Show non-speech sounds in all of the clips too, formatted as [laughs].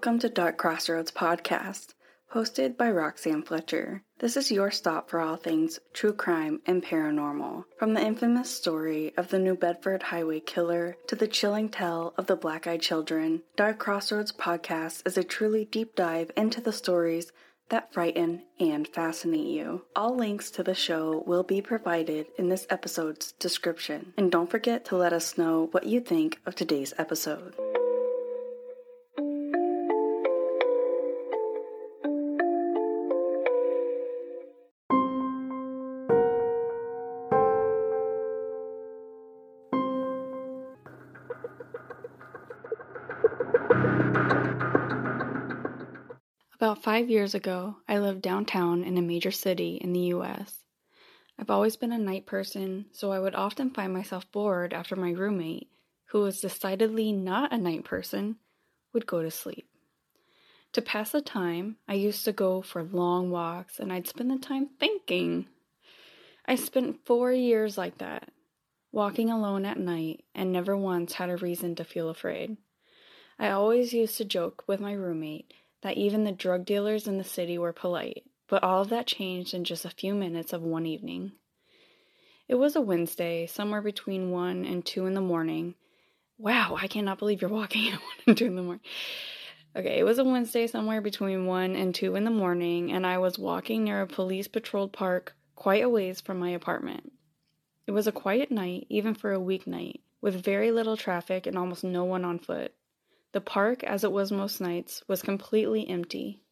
Welcome to Dark Crossroads Podcast, hosted by Roxanne Fletcher. This is your stop for all things true crime and paranormal. From the infamous story of the New Bedford Highway Killer to the chilling tale of the Black Eyed Children, Dark Crossroads Podcast is a truly deep dive into the stories that frighten and fascinate you. All links to the show will be provided in this episode's description. And don't forget to let us know what you think of today's episode. Five years ago, I lived downtown in a major city in the US. I've always been a night person, so I would often find myself bored after my roommate, who was decidedly not a night person, would go to sleep. To pass the time, I used to go for long walks and I'd spend the time thinking. I spent four years like that, walking alone at night, and never once had a reason to feel afraid. I always used to joke with my roommate that even the drug dealers in the city were polite, but all of that changed in just a few minutes of one evening. It was a Wednesday, somewhere between 1 and 2 in the morning. Wow, I cannot believe you're walking [laughs] at 1 and 2 in the morning. Okay, it was a Wednesday, somewhere between 1 and 2 in the morning, and I was walking near a police patrolled park quite a ways from my apartment. It was a quiet night, even for a weeknight, with very little traffic and almost no one on foot. The park, as it was most nights, was completely empty.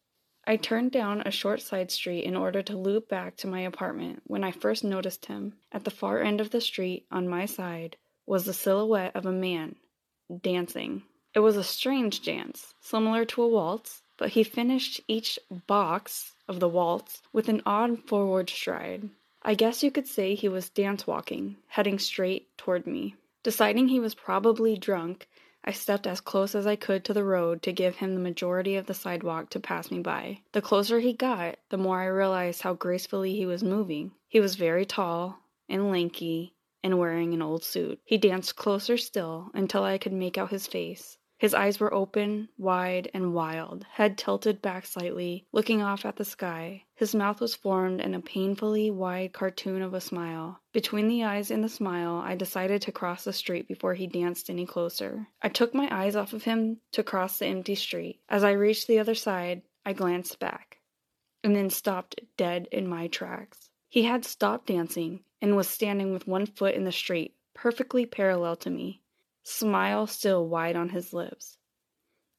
I turned down a short side street in order to loop back to my apartment when I first noticed him. At the far end of the street, on my side, was the silhouette of a man dancing. It was a strange dance, similar to a waltz, but he finished each box of the waltz with an odd forward stride. I guess you could say he was dance walking, heading straight toward me. Deciding he was probably drunk, I stepped as close as I could to the road to give him the majority of the sidewalk to pass me by. The closer he got, the more I realized how gracefully he was moving. He was very tall and lanky and wearing an old suit. He danced closer still until I could make out his face. His eyes were open, wide, and wild, head tilted back slightly, looking off at the sky. His mouth was formed in a painfully wide cartoon of a smile. Between the eyes and the smile, I decided to cross the street before he danced any closer. I took my eyes off of him to cross the empty street. As I reached the other side, I glanced back, and then stopped dead in my tracks. He had stopped dancing and was standing with one foot in the street, perfectly parallel to me smile still wide on his lips.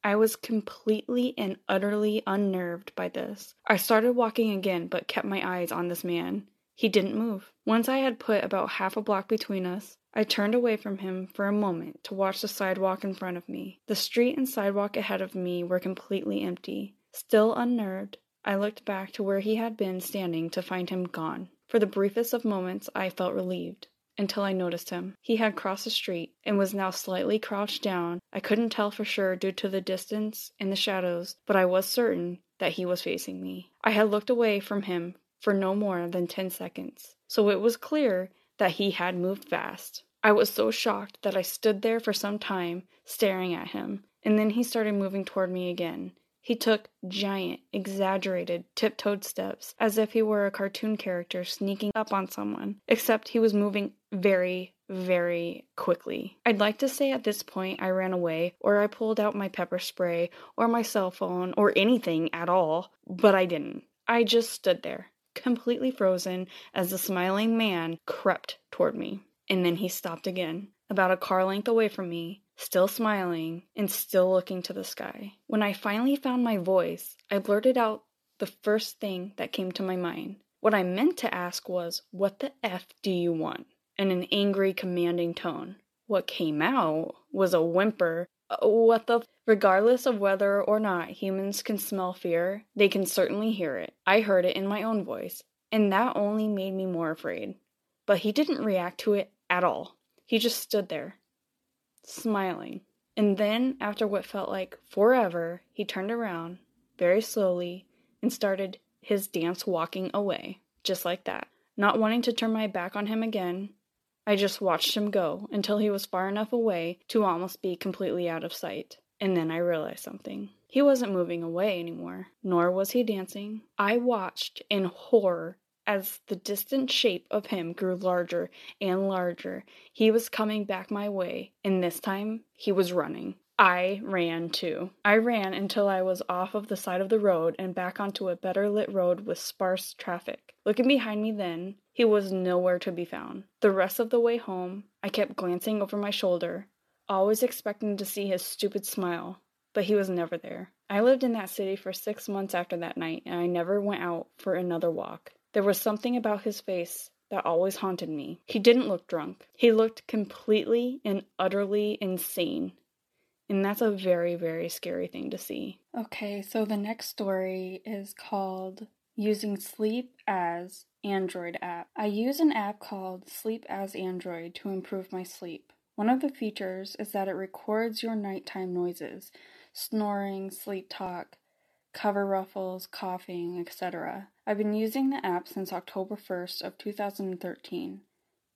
I was completely and utterly unnerved by this. I started walking again, but kept my eyes on this man. He didn't move. Once I had put about half a block between us, I turned away from him for a moment to watch the sidewalk in front of me. The street and sidewalk ahead of me were completely empty. Still unnerved, I looked back to where he had been standing to find him gone. For the briefest of moments, I felt relieved until I noticed him. He had crossed the street and was now slightly crouched down. I couldn't tell for sure due to the distance and the shadows, but I was certain that he was facing me. I had looked away from him for no more than 10 seconds, so it was clear that he had moved fast. I was so shocked that I stood there for some time staring at him, and then he started moving toward me again. He took giant, exaggerated, tiptoed steps, as if he were a cartoon character sneaking up on someone, except he was moving very, very quickly. I'd like to say at this point I ran away, or I pulled out my pepper spray, or my cell phone, or anything at all, but I didn't. I just stood there, completely frozen, as the smiling man crept toward me. And then he stopped again, about a car length away from me, still smiling and still looking to the sky. When I finally found my voice, I blurted out the first thing that came to my mind. What I meant to ask was, What the F do you want? In an angry, commanding tone. What came out was a whimper. What the? F-? Regardless of whether or not humans can smell fear, they can certainly hear it. I heard it in my own voice, and that only made me more afraid. But he didn't react to it at all. He just stood there, smiling. And then, after what felt like forever, he turned around, very slowly, and started his dance walking away, just like that. Not wanting to turn my back on him again, I just watched him go until he was far enough away to almost be completely out of sight. And then I realized something. He wasn't moving away anymore, nor was he dancing. I watched in horror as the distant shape of him grew larger and larger. He was coming back my way, and this time he was running. I ran too. I ran until I was off of the side of the road and back onto a better lit road with sparse traffic. Looking behind me then, he was nowhere to be found. The rest of the way home, I kept glancing over my shoulder, always expecting to see his stupid smile, but he was never there. I lived in that city for six months after that night, and I never went out for another walk. There was something about his face that always haunted me. He didn't look drunk. He looked completely and utterly insane. And that's a very, very scary thing to see. Okay, so the next story is called Using Sleep as Android app. I use an app called Sleep as Android to improve my sleep. One of the features is that it records your nighttime noises, snoring, sleep talk, cover ruffles, coughing, etc. I've been using the app since October 1st of 2013.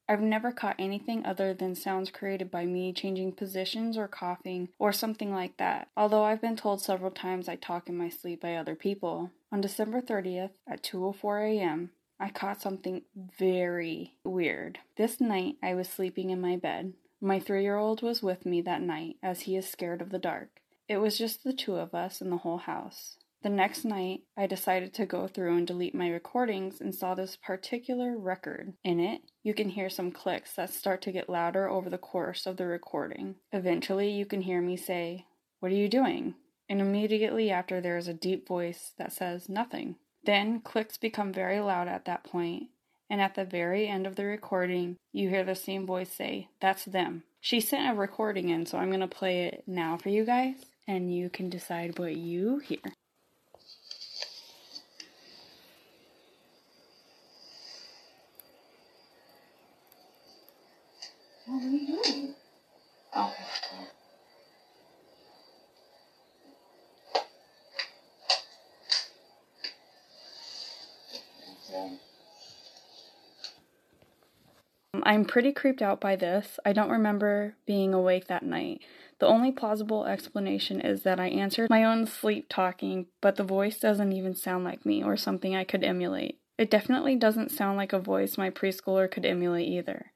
I've never caught anything other than sounds created by me changing positions or coughing or something like that, although I've been told several times I talk in my sleep by other people. On December 30th at 2:04 a.m., I caught something very weird. This night I was sleeping in my bed. My 3-year-old was with me that night as he is scared of the dark. It was just the two of us in the whole house. The next night, I decided to go through and delete my recordings and saw this particular record. In it, you can hear some clicks that start to get louder over the course of the recording. Eventually, you can hear me say, What are you doing? And immediately after, there is a deep voice that says, Nothing. Then, clicks become very loud at that point, and at the very end of the recording, you hear the same voice say, That's them. She sent a recording in, so I'm going to play it now for you guys, and you can decide what you hear. I'm pretty creeped out by this. I don't remember being awake that night. The only plausible explanation is that I answered my own sleep talking, but the voice doesn't even sound like me or something I could emulate. It definitely doesn't sound like a voice my preschooler could emulate either.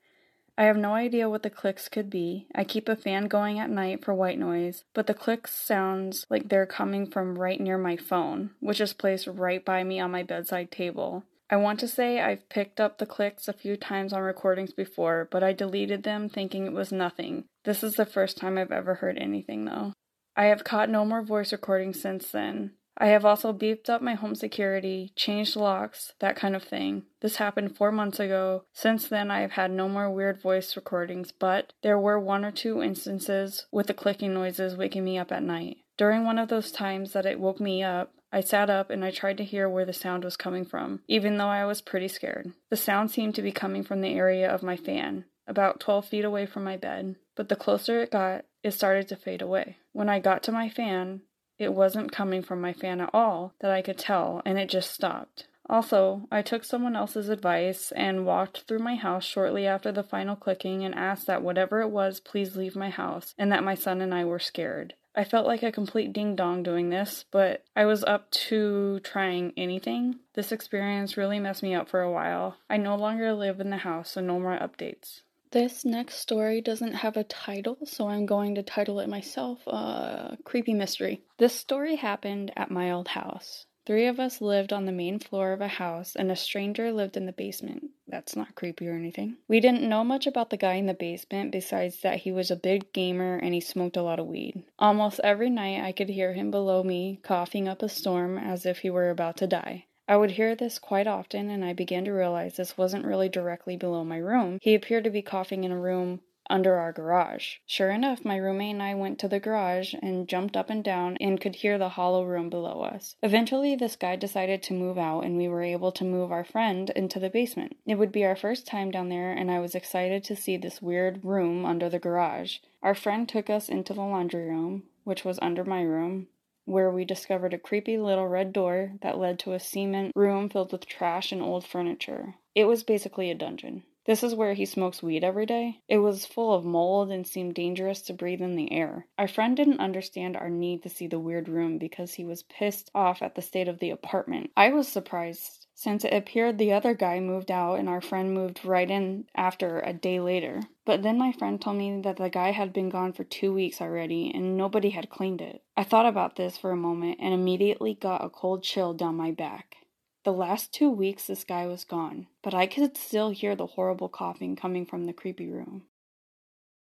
I have no idea what the clicks could be. I keep a fan going at night for white noise, but the clicks sounds like they're coming from right near my phone, which is placed right by me on my bedside table. I want to say I've picked up the clicks a few times on recordings before, but I deleted them thinking it was nothing. This is the first time I've ever heard anything though. I have caught no more voice recordings since then. I have also beefed up my home security, changed locks, that kind of thing. This happened four months ago. Since then, I have had no more weird voice recordings, but there were one or two instances with the clicking noises waking me up at night. During one of those times that it woke me up, I sat up and I tried to hear where the sound was coming from, even though I was pretty scared. The sound seemed to be coming from the area of my fan, about 12 feet away from my bed, but the closer it got, it started to fade away. When I got to my fan, it wasn't coming from my fan at all that I could tell, and it just stopped. Also, I took someone else's advice and walked through my house shortly after the final clicking and asked that whatever it was please leave my house and that my son and I were scared. I felt like a complete ding dong doing this, but I was up to trying anything. This experience really messed me up for a while. I no longer live in the house, so no more updates. This next story doesn't have a title, so I'm going to title it myself uh, Creepy Mystery. This story happened at my old house. Three of us lived on the main floor of a house, and a stranger lived in the basement. That's not creepy or anything. We didn't know much about the guy in the basement besides that he was a big gamer and he smoked a lot of weed. Almost every night I could hear him below me coughing up a storm as if he were about to die. I would hear this quite often, and I began to realize this wasn't really directly below my room. He appeared to be coughing in a room under our garage. Sure enough, my roommate and I went to the garage and jumped up and down and could hear the hollow room below us. Eventually, this guy decided to move out and we were able to move our friend into the basement. It would be our first time down there and I was excited to see this weird room under the garage. Our friend took us into the laundry room, which was under my room, where we discovered a creepy little red door that led to a cement room filled with trash and old furniture. It was basically a dungeon. This is where he smokes weed every day. It was full of mold and seemed dangerous to breathe in the air. Our friend didn't understand our need to see the weird room because he was pissed off at the state of the apartment. I was surprised since it appeared the other guy moved out and our friend moved right in after a day later. But then my friend told me that the guy had been gone for two weeks already and nobody had cleaned it. I thought about this for a moment and immediately got a cold chill down my back. The last two weeks this guy was gone, but I could still hear the horrible coughing coming from the creepy room.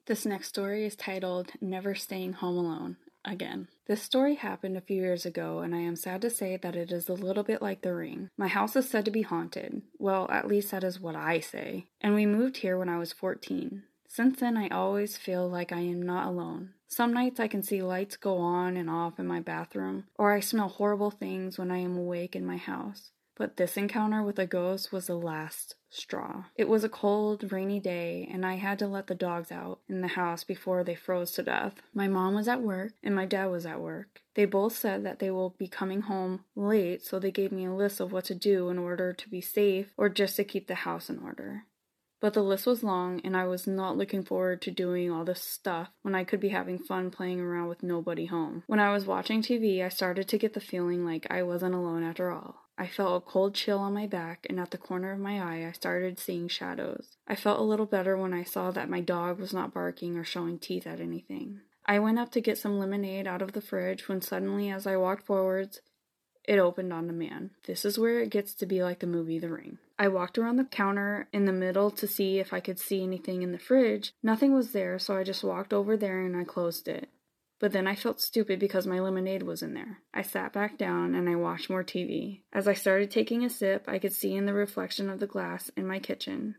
This next story is titled Never Staying Home Alone again. This story happened a few years ago, and I am sad to say that it is a little bit like The Ring. My house is said to be haunted. Well, at least that is what I say. And we moved here when I was 14. Since then, I always feel like I am not alone. Some nights I can see lights go on and off in my bathroom, or I smell horrible things when I am awake in my house. But this encounter with a ghost was the last straw. It was a cold, rainy day, and I had to let the dogs out in the house before they froze to death. My mom was at work, and my dad was at work. They both said that they will be coming home late, so they gave me a list of what to do in order to be safe or just to keep the house in order. But the list was long, and I was not looking forward to doing all this stuff when I could be having fun playing around with nobody home. When I was watching TV, I started to get the feeling like I wasn't alone after all. I felt a cold chill on my back, and at the corner of my eye, I started seeing shadows. I felt a little better when I saw that my dog was not barking or showing teeth at anything. I went up to get some lemonade out of the fridge when suddenly, as I walked forwards, it opened on a man. This is where it gets to be like the movie The Ring. I walked around the counter in the middle to see if I could see anything in the fridge. Nothing was there, so I just walked over there and I closed it. But then I felt stupid because my lemonade was in there. I sat back down and I watched more TV. As I started taking a sip, I could see in the reflection of the glass in my kitchen.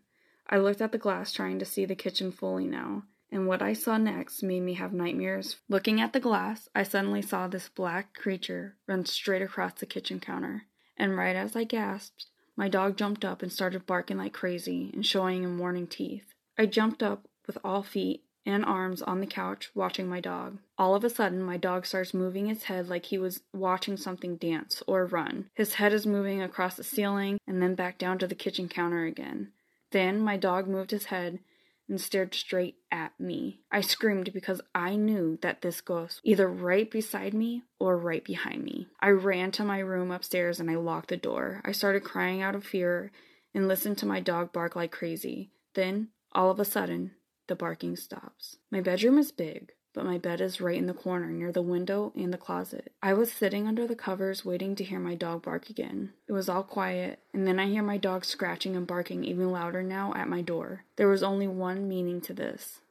I looked at the glass trying to see the kitchen fully now, and what I saw next made me have nightmares. Looking at the glass, I suddenly saw this black creature run straight across the kitchen counter, and right as I gasped, my dog jumped up and started barking like crazy and showing him warning teeth. I jumped up with all feet and arms on the couch watching my dog. All of a sudden, my dog starts moving his head like he was watching something dance or run. His head is moving across the ceiling and then back down to the kitchen counter again. Then my dog moved his head and stared straight at me. I screamed because I knew that this ghost either right beside me or right behind me. I ran to my room upstairs and I locked the door. I started crying out of fear and listened to my dog bark like crazy. Then, all of a sudden, the barking stops. My bedroom is big, but my bed is right in the corner near the window and the closet. I was sitting under the covers waiting to hear my dog bark again. It was all quiet, and then I hear my dog scratching and barking even louder now at my door. There was only one meaning to this.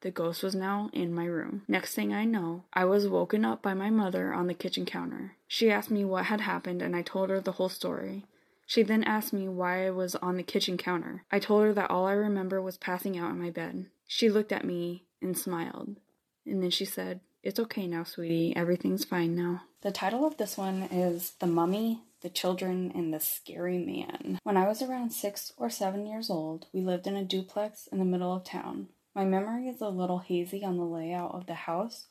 The ghost was now in my room. Next thing I know, I was woken up by my mother on the kitchen counter. She asked me what had happened, and I told her the whole story. She then asked me why I was on the kitchen counter. I told her that all I remember was passing out in my bed. She looked at me and smiled. And then she said, It's okay now, sweetie. Everything's fine now. The title of this one is The Mummy, the Children, and the Scary Man. When I was around six or seven years old, we lived in a duplex in the middle of town. My memory is a little hazy on the layout of the house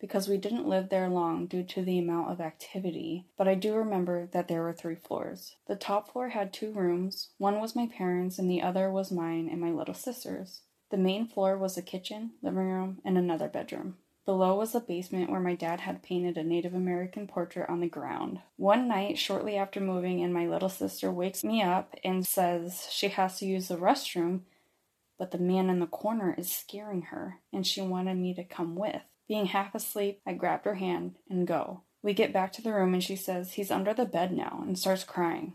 because we didn't live there long due to the amount of activity, but I do remember that there were three floors. The top floor had two rooms, one was my parents', and the other was mine and my little sister's. The main floor was a kitchen, living room, and another bedroom. Below was the basement where my dad had painted a Native American portrait on the ground. One night, shortly after moving in, my little sister wakes me up and says she has to use the restroom, but the man in the corner is scaring her, and she wanted me to come with. Being half asleep, I grabbed her hand and go. We get back to the room and she says he's under the bed now and starts crying.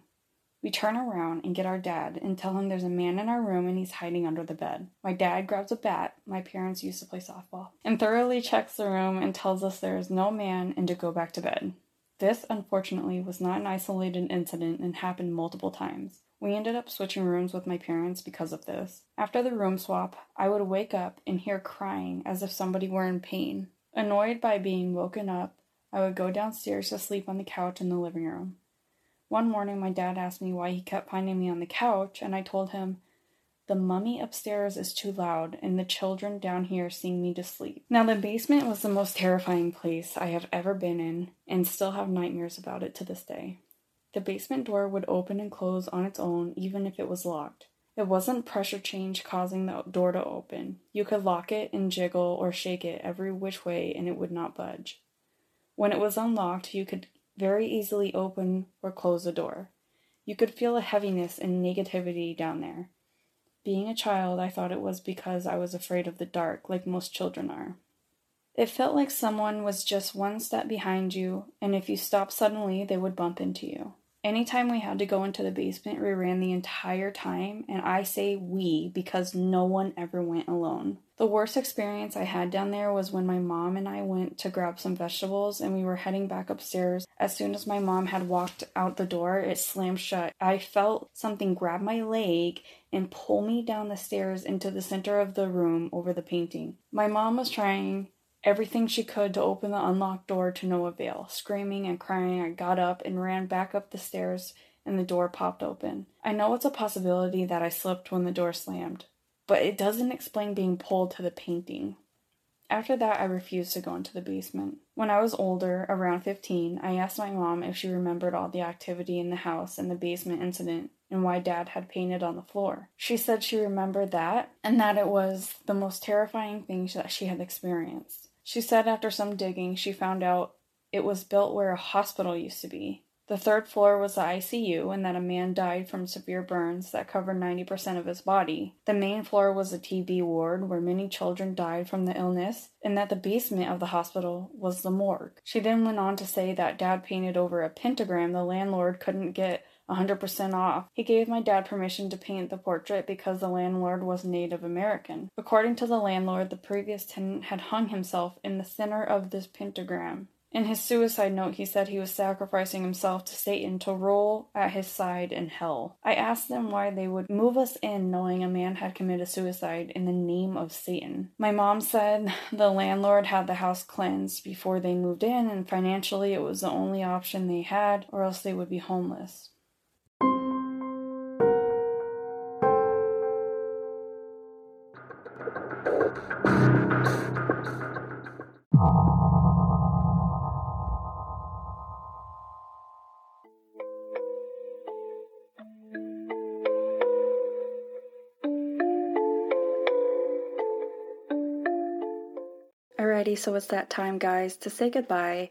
We turn around and get our dad and tell him there's a man in our room and he's hiding under the bed. My dad grabs a bat, my parents used to play softball, and thoroughly checks the room and tells us there is no man and to go back to bed. This, unfortunately, was not an isolated incident and happened multiple times. We ended up switching rooms with my parents because of this. After the room swap, I would wake up and hear crying as if somebody were in pain. Annoyed by being woken up, I would go downstairs to sleep on the couch in the living room. One morning, my dad asked me why he kept finding me on the couch, and I told him, The mummy upstairs is too loud, and the children down here sing me to sleep. Now, the basement was the most terrifying place I have ever been in, and still have nightmares about it to this day. The basement door would open and close on its own even if it was locked. It wasn't pressure change causing the door to open. You could lock it and jiggle or shake it every which way and it would not budge. When it was unlocked, you could very easily open or close the door. You could feel a heaviness and negativity down there. Being a child, I thought it was because I was afraid of the dark, like most children are. It felt like someone was just one step behind you, and if you stopped suddenly, they would bump into you. Anytime we had to go into the basement, we ran the entire time, and I say we because no one ever went alone. The worst experience I had down there was when my mom and I went to grab some vegetables and we were heading back upstairs. As soon as my mom had walked out the door, it slammed shut. I felt something grab my leg and pull me down the stairs into the center of the room over the painting. My mom was trying everything she could to open the unlocked door to no avail. Screaming and crying, I got up and ran back up the stairs, and the door popped open. I know it's a possibility that I slipped when the door slammed, but it doesn't explain being pulled to the painting. After that, I refused to go into the basement. When I was older, around 15, I asked my mom if she remembered all the activity in the house and the basement incident and why dad had painted on the floor. She said she remembered that and that it was the most terrifying thing that she had experienced. She said after some digging, she found out it was built where a hospital used to be. The third floor was the ICU, and that a man died from severe burns that covered 90% of his body. The main floor was a TB ward where many children died from the illness, and that the basement of the hospital was the morgue. She then went on to say that dad painted over a pentagram the landlord couldn't get 100% off. He gave my dad permission to paint the portrait because the landlord was Native American. According to the landlord, the previous tenant had hung himself in the center of this pentagram. In his suicide note, he said he was sacrificing himself to Satan to roll at his side in hell. I asked them why they would move us in knowing a man had committed suicide in the name of Satan. My mom said [laughs] the landlord had the house cleansed before they moved in, and financially it was the only option they had, or else they would be homeless. So it's that time, guys, to say goodbye.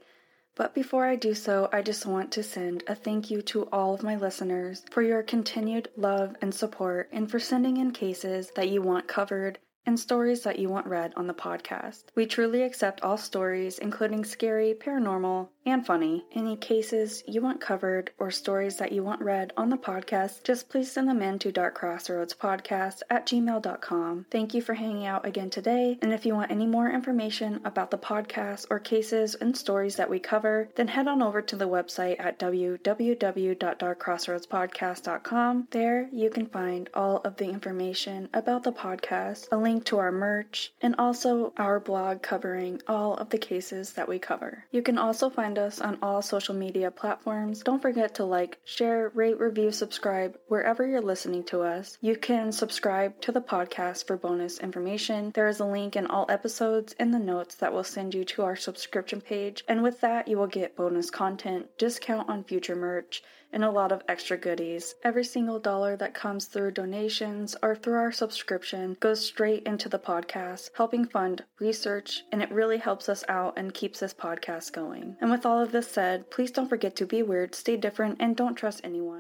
But before I do so, I just want to send a thank you to all of my listeners for your continued love and support and for sending in cases that you want covered and stories that you want read on the podcast. We truly accept all stories, including scary, paranormal, and funny. Any cases you want covered or stories that you want read on the podcast, just please send them in to darkcrossroadspodcast at gmail.com. Thank you for hanging out again today, and if you want any more information about the podcast or cases and stories that we cover, then head on over to the website at www.darkcrossroadspodcast.com. There you can find all of the information about the podcast, a link to our merch, and also our blog covering all of the cases that we cover. You can also find us on all social media platforms. Don't forget to like, share, rate, review, subscribe wherever you're listening to us. You can subscribe to the podcast for bonus information. There is a link in all episodes in the notes that will send you to our subscription page. And with that, you will get bonus content, discount on future merch, and a lot of extra goodies. Every single dollar that comes through donations or through our subscription goes straight into the podcast, helping fund research, and it really helps us out and keeps this podcast going. And with all of this said, please don't forget to be weird, stay different, and don't trust anyone.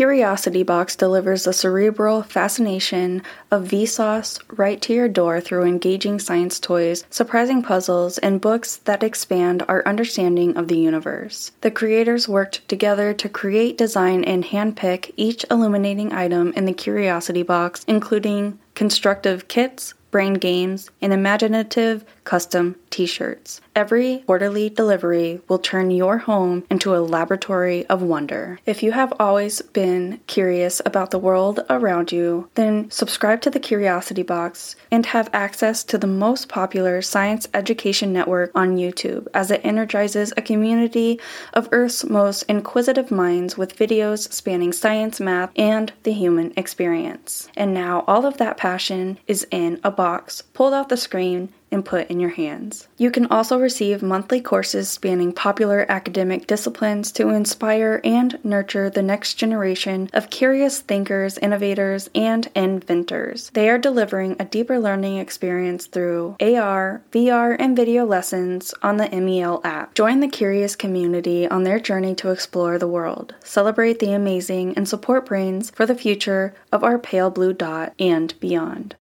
Curiosity Box delivers the cerebral fascination of Vsauce right to your door through engaging science toys, surprising puzzles, and books that expand our understanding of the universe. The creators worked together to create, design, and handpick each illuminating item in the Curiosity Box, including constructive kits, brain games, and imaginative custom t shirts. Every quarterly delivery will turn your home into a laboratory of wonder. If you have always been curious about the world around you, then subscribe to the Curiosity Box and have access to the most popular science education network on YouTube as it energizes a community of Earth's most inquisitive minds with videos spanning science, math, and the human experience. And now all of that passion is in a box pulled off the screen and put in your hands. You can also receive monthly courses spanning popular academic disciplines to inspire and nurture the next generation of curious thinkers, innovators, and inventors. They are delivering a deeper learning experience through AR, VR, and video lessons on the MEL app. Join the curious community on their journey to explore the world, celebrate the amazing, and support brains for the future of our pale blue dot and beyond.